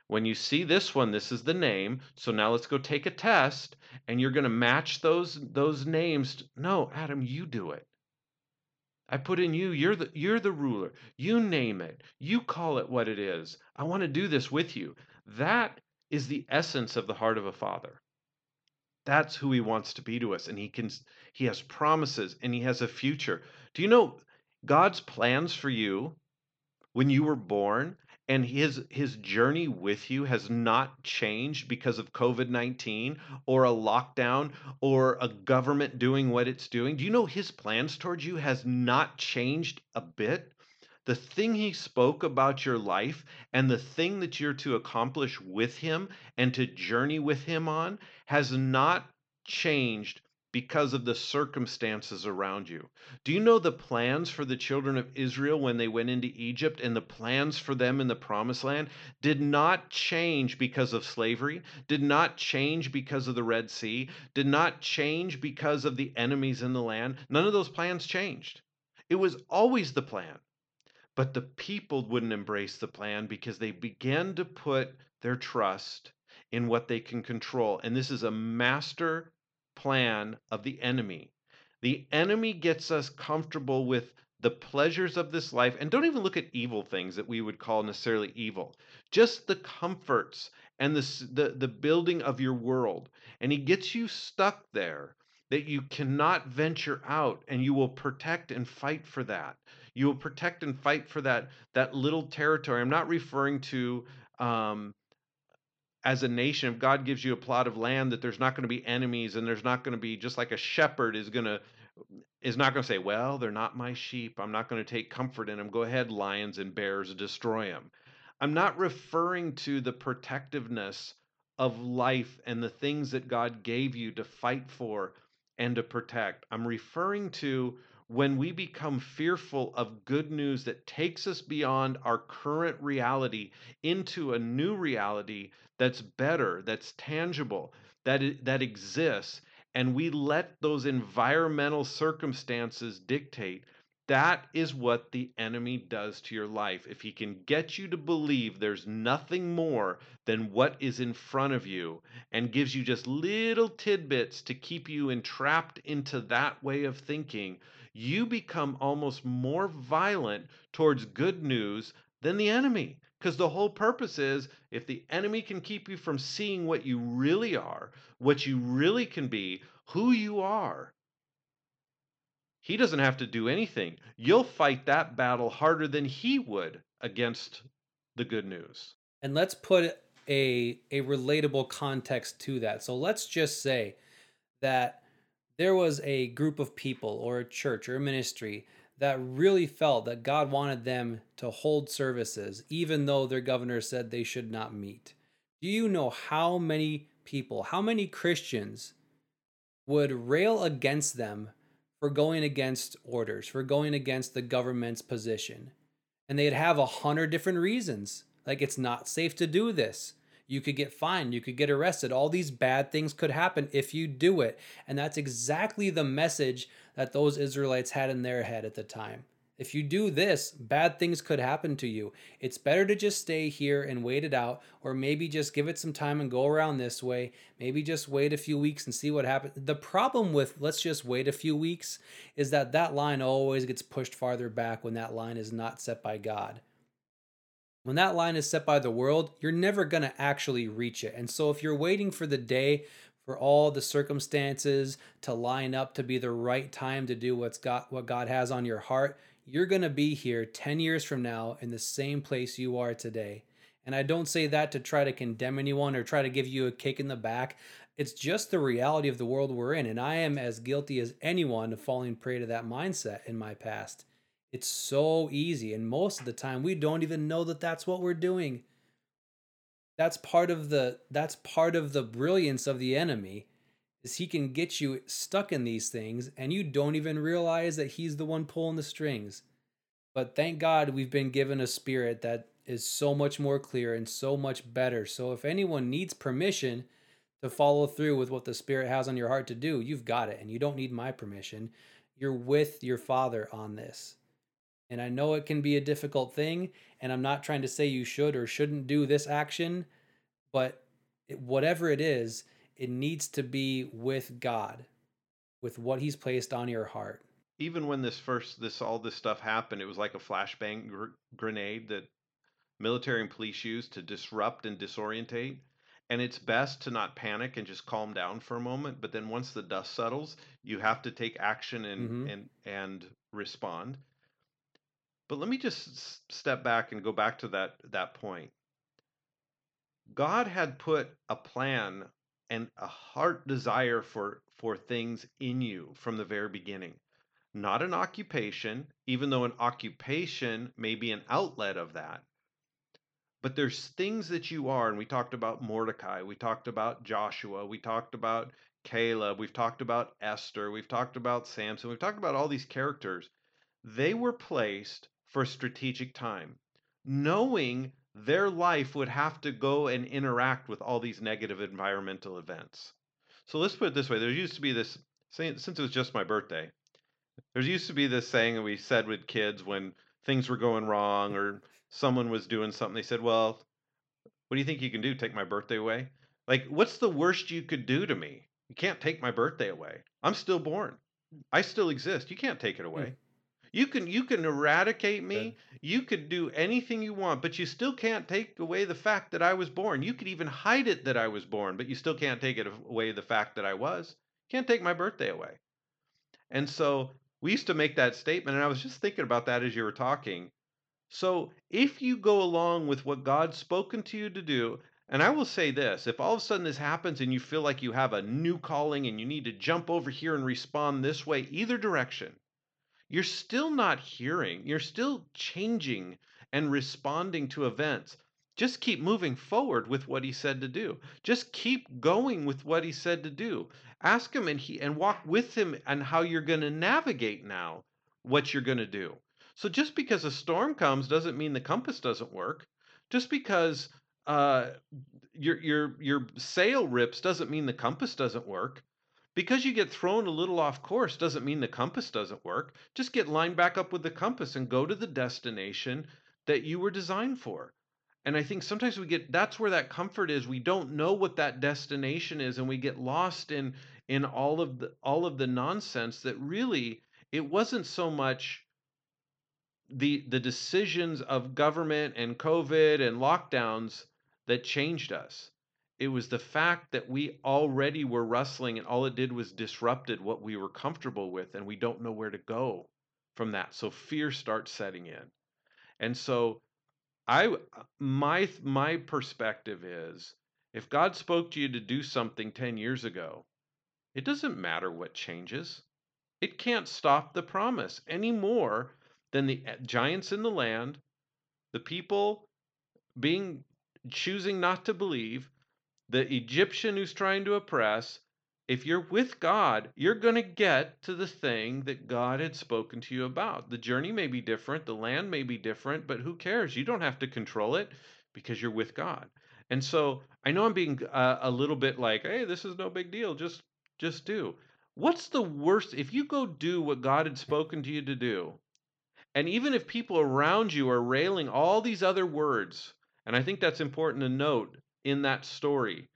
When you see this one, this is the name. So now let's go take a test and you're going to match those those names. No, Adam, you do it. I put in you. You're the you're the ruler. You name it. You call it what it is. I want to do this with you. That is the essence of the heart of a father. That's who he wants to be to us and he can he has promises and he has a future. Do you know God's plans for you when you were born and his his journey with you has not changed because of COVID-19 or a lockdown or a government doing what it's doing. Do you know his plans towards you has not changed a bit? The thing he spoke about your life and the thing that you're to accomplish with him and to journey with him on has not changed because of the circumstances around you. Do you know the plans for the children of Israel when they went into Egypt and the plans for them in the promised land did not change because of slavery, did not change because of the Red Sea, did not change because of the enemies in the land? None of those plans changed. It was always the plan. But the people wouldn't embrace the plan because they began to put their trust in what they can control. And this is a master plan of the enemy. The enemy gets us comfortable with the pleasures of this life and don't even look at evil things that we would call necessarily evil just the comforts and the, the the building of your world and he gets you stuck there that you cannot venture out and you will protect and fight for that you will protect and fight for that that little territory i'm not referring to um, as a nation, if God gives you a plot of land, that there's not going to be enemies and there's not going to be just like a shepherd is going to is not going to say, "Well, they're not my sheep. I'm not going to take comfort in them. Go ahead, lions and bears, destroy them." I'm not referring to the protectiveness of life and the things that God gave you to fight for and to protect. I'm referring to when we become fearful of good news that takes us beyond our current reality into a new reality that's better, that's tangible, that that exists, and we let those environmental circumstances dictate that is what the enemy does to your life. If he can get you to believe there's nothing more than what is in front of you and gives you just little tidbits to keep you entrapped into that way of thinking, you become almost more violent towards good news than the enemy. Because the whole purpose is if the enemy can keep you from seeing what you really are, what you really can be, who you are, he doesn't have to do anything. You'll fight that battle harder than he would against the good news. And let's put a a relatable context to that. So let's just say that there was a group of people or a church or a ministry that really felt that God wanted them to hold services, even though their governor said they should not meet. Do you know how many people, how many Christians would rail against them for going against orders, for going against the government's position? And they'd have a hundred different reasons. Like it's not safe to do this. You could get fined, you could get arrested. All these bad things could happen if you do it. And that's exactly the message that those Israelites had in their head at the time. If you do this, bad things could happen to you. It's better to just stay here and wait it out, or maybe just give it some time and go around this way. Maybe just wait a few weeks and see what happens. The problem with let's just wait a few weeks is that that line always gets pushed farther back when that line is not set by God. When that line is set by the world, you're never going to actually reach it. And so if you're waiting for the day for all the circumstances to line up to be the right time to do what's got what God has on your heart, you're going to be here 10 years from now in the same place you are today. And I don't say that to try to condemn anyone or try to give you a kick in the back. It's just the reality of the world we're in. And I am as guilty as anyone of falling prey to that mindset in my past. It's so easy. And most of the time, we don't even know that that's what we're doing. That's part of the that's part of the brilliance of the enemy is he can get you stuck in these things and you don't even realize that he's the one pulling the strings. But thank God we've been given a spirit that is so much more clear and so much better. So if anyone needs permission to follow through with what the spirit has on your heart to do, you've got it and you don't need my permission. You're with your father on this. And I know it can be a difficult thing, and I'm not trying to say you should or shouldn't do this action, but it, whatever it is, it needs to be with God, with what He's placed on your heart. even when this first this all this stuff happened, it was like a flashbang gr- grenade that military and police use to disrupt and disorientate. And it's best to not panic and just calm down for a moment. But then once the dust settles, you have to take action and hmm and and respond. But let me just step back and go back to that that point. God had put a plan and a heart desire for for things in you from the very beginning. Not an occupation, even though an occupation may be an outlet of that but there's things that you are and we talked about mordecai we talked about joshua we talked about caleb we've talked about esther we've talked about samson we've talked about all these characters they were placed for strategic time knowing their life would have to go and interact with all these negative environmental events so let's put it this way there used to be this since it was just my birthday there used to be this saying that we said with kids when things were going wrong or someone was doing something. They said, "Well, what do you think you can do? Take my birthday away?" Like, what's the worst you could do to me? You can't take my birthday away. I'm still born. I still exist. You can't take it Hmm, away. You can you can eradicate me. You could do anything you want, but you still can't take away the fact that I was born. You could even hide it that I was born, but you still can't take it away the fact that I was. You can't take my birthday away. And so we used to make that statement, and I was just thinking about that as you were talking. So if you go along with what God's spoken to you to do, and I will say this if all of a sudden this happens and you feel like you have a new calling and you need to jump over here and respond this way, either direction, you're still not hearing, you're still changing and responding to events. Just keep moving forward with what he said to do. Just keep going with what he said to do. Ask him and he and walk with him and how you're going to navigate now what you're going to do. So just because a storm comes doesn't mean the compass doesn't work. Just because uh, your your your sail rips doesn't mean the compass doesn't work. Because you get thrown a little off course doesn't mean the compass doesn't work. Just get lined back up with the compass and go to the destination that you were designed for. And I think sometimes we get that's where that comfort is. We don't know what that destination is and we get lost in in all of the all of the nonsense that really it wasn't so much the the decisions of government and COVID and lockdowns that changed us. It was the fact that we already were wrestling and all it did was disrupted what we were comfortable with and we don't know where to go from that. So fear starts setting in. And so I my my perspective is if God spoke to you to do something 10 years ago, it doesn't matter what changes. It can't stop the promise any more than the eh, giants in the land, the people being choosing not to believe, the Egyptian who's trying to oppress. If you're with God, you're going to get to the thing that God had spoken to you about. The journey may be different, the land may be different, but who cares? You don't have to control it because you're with God. And so I know I'm being uh, a little bit like, hey, this is no big deal. Just just do. What's the worst if you go do what God had spoken to you to do? And even if people around you are railing all these other words, and I think that's important to note in that story,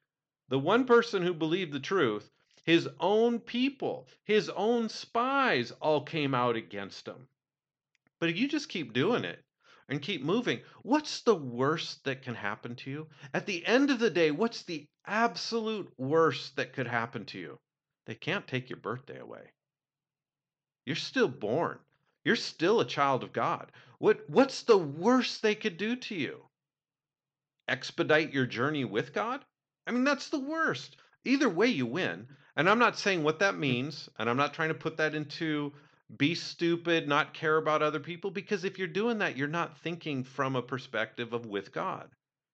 the one person who believed the truth, his own people, his own spies all came out against him. But if you just keep doing it and keep moving, what's the worst that can happen to you? At the end of the day, what's the absolute worst that could happen to you? They can't take your birthday away. You're still born. You're still a child of God. What what's the worst they could do to you? Expedite your journey with God? I mean, that's the worst. Either way you win. And I'm not saying what that mm. means, and I'm not trying to put that into be stupid, not care about other people because if you're doing that, you're not thinking from a perspective of with God.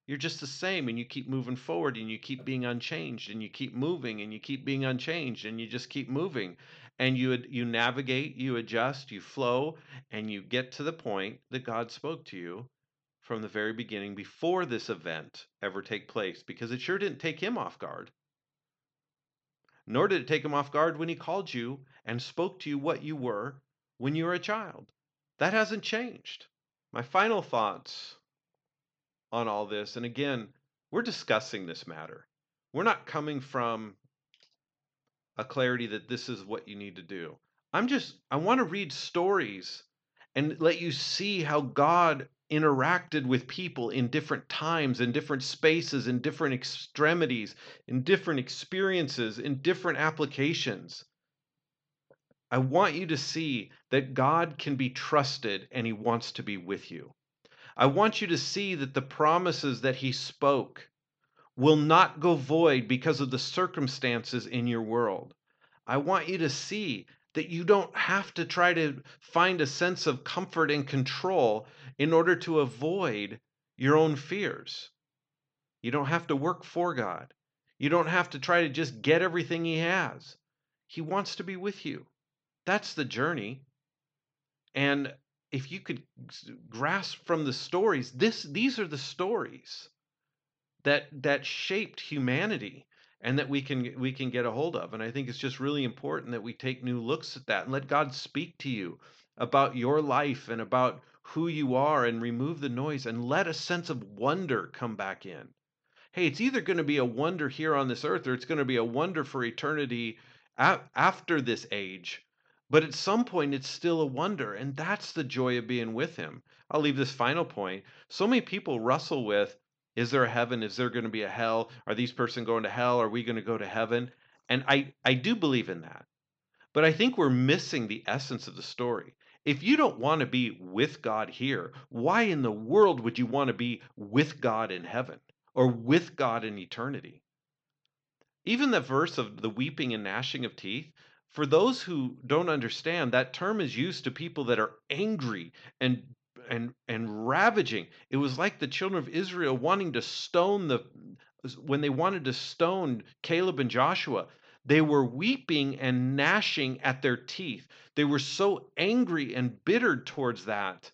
You're just the same and you keep moving forward and you keep being unchanged and you keep moving and you keep being unchanged and you just keep moving and you you navigate, you adjust, you flow and you get to the point that God spoke to you from the very beginning before this event ever take place because it sure didn't take him off guard. Nor did it take him off guard when he called you and spoke to you what you were when you were a child. That hasn't changed. My final thoughts on all this, and again, we're discussing this matter. We're not coming from a clarity that this is what you need to do. I'm just I want to read stories and let you see how God interacted with people in different times, in different spaces, in different extremities, in different experiences, in different applications. I want you to see that God can be trusted and he wants to be with you. I want you to see that the promises that he spoke will not go void because of the circumstances in your world. I want you to see that you don't have to try to find a sense of comfort and control in order to avoid your own fears. You don't have to work for God. You don't have to try to just get everything He has. He wants to be with you. That's the journey. And if you could grasp from the stories, this these are the stories that that shaped humanity and that we can we can get a hold of. And i think it's just really important that we take new looks at that and let god speak to you about your life and about who you are and remove the noise and let a sense of wonder come back in. Hey it's either going to be a wonder here on this earth or it's going to be a wonder for eternity after this age. But at some point it's still a wonder and that's the joy of being with him. I'll leave this final point. So many people wrestle with is there a heaven? Is there going to be a hell? Are these person going to hell? Are we going to go to heaven? And I I do believe in that. But I think we're missing the essence of the story. If you don't want to be with God here, why in the world would you want to be with God in heaven or with God in eternity? Even the verse of the weeping and gnashing of teeth, for those who don't understand, that term is used to people that are angry and and and ravaging. It was like the children of Israel wanting to stone the when they wanted to stone Caleb and Joshua. They were weeping and gnashing at their teeth. They were so angry and bitter towards that.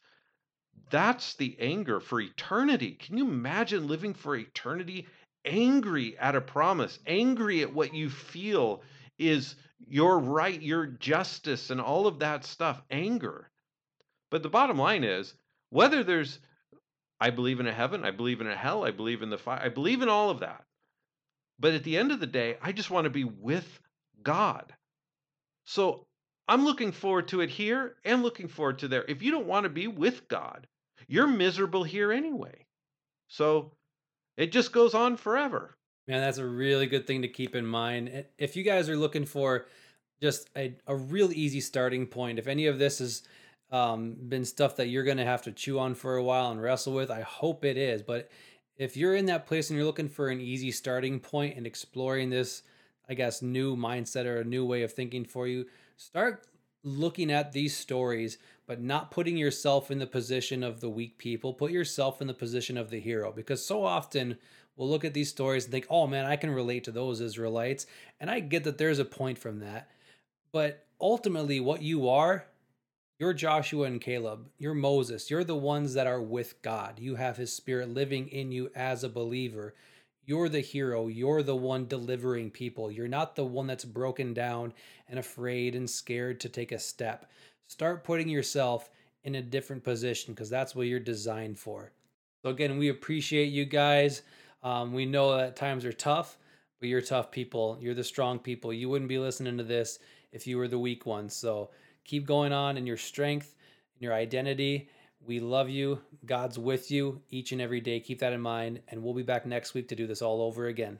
That's the anger for eternity. Can you imagine living for eternity angry at a promise, angry at what you feel is your right, your justice, and all of that stuff? Anger. But the bottom line is whether there's, I believe in a heaven, I believe in a hell, I believe in the fire, I believe in all of that. But at the end of the day, I just want to be with God. So I'm looking forward to it here and looking forward to there. If you don't want to be with God, you're miserable here anyway. So it just goes on forever. Man, that's a really good thing to keep in mind. If you guys are looking for just a, a real easy starting point, if any of this has um, been stuff that you're going to have to chew on for a while and wrestle with, I hope it is. But if you're in that place and you're looking for an easy starting point and exploring this, I guess, new mindset or a new way of thinking for you, start looking at these stories, but not putting yourself in the position of the weak people. Put yourself in the position of the hero because so often we'll look at these stories and think, oh man, I can relate to those Israelites. And I get that there's a point from that. But ultimately, what you are, you're Joshua and Caleb. You're Moses. You're the ones that are with God. You have his spirit living in you as a believer. You're the hero. You're the one delivering people. You're not the one that's broken down and afraid and scared to take a step. Start putting yourself in a different position because that's what you're designed for. So, again, we appreciate you guys. Um, we know that times are tough, but you're tough people. You're the strong people. You wouldn't be listening to this if you were the weak ones. So, keep going on in your strength, in your identity. We love you. God's with you each and every day. Keep that in mind. And we'll be back next week to do this all over again.